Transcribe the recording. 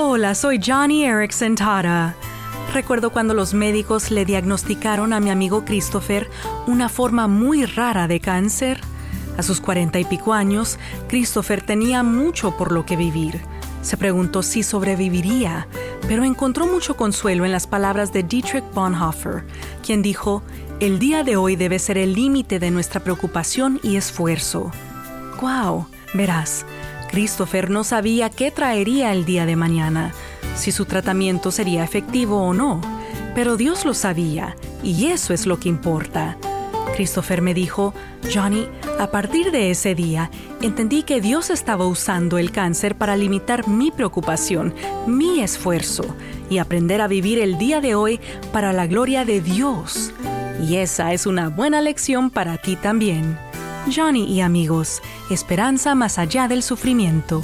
Hola, soy Johnny Erickson Tara. Recuerdo cuando los médicos le diagnosticaron a mi amigo Christopher una forma muy rara de cáncer. A sus cuarenta y pico años, Christopher tenía mucho por lo que vivir. Se preguntó si sobreviviría, pero encontró mucho consuelo en las palabras de Dietrich Bonhoeffer, quien dijo, el día de hoy debe ser el límite de nuestra preocupación y esfuerzo. ¡Guau! Verás, Christopher no sabía qué traería el día de mañana, si su tratamiento sería efectivo o no, pero Dios lo sabía, y eso es lo que importa. Christopher me dijo, Johnny, a partir de ese día entendí que Dios estaba usando el cáncer para limitar mi preocupación, mi esfuerzo y aprender a vivir el día de hoy para la gloria de Dios. Y esa es una buena lección para ti también. Johnny y amigos, esperanza más allá del sufrimiento.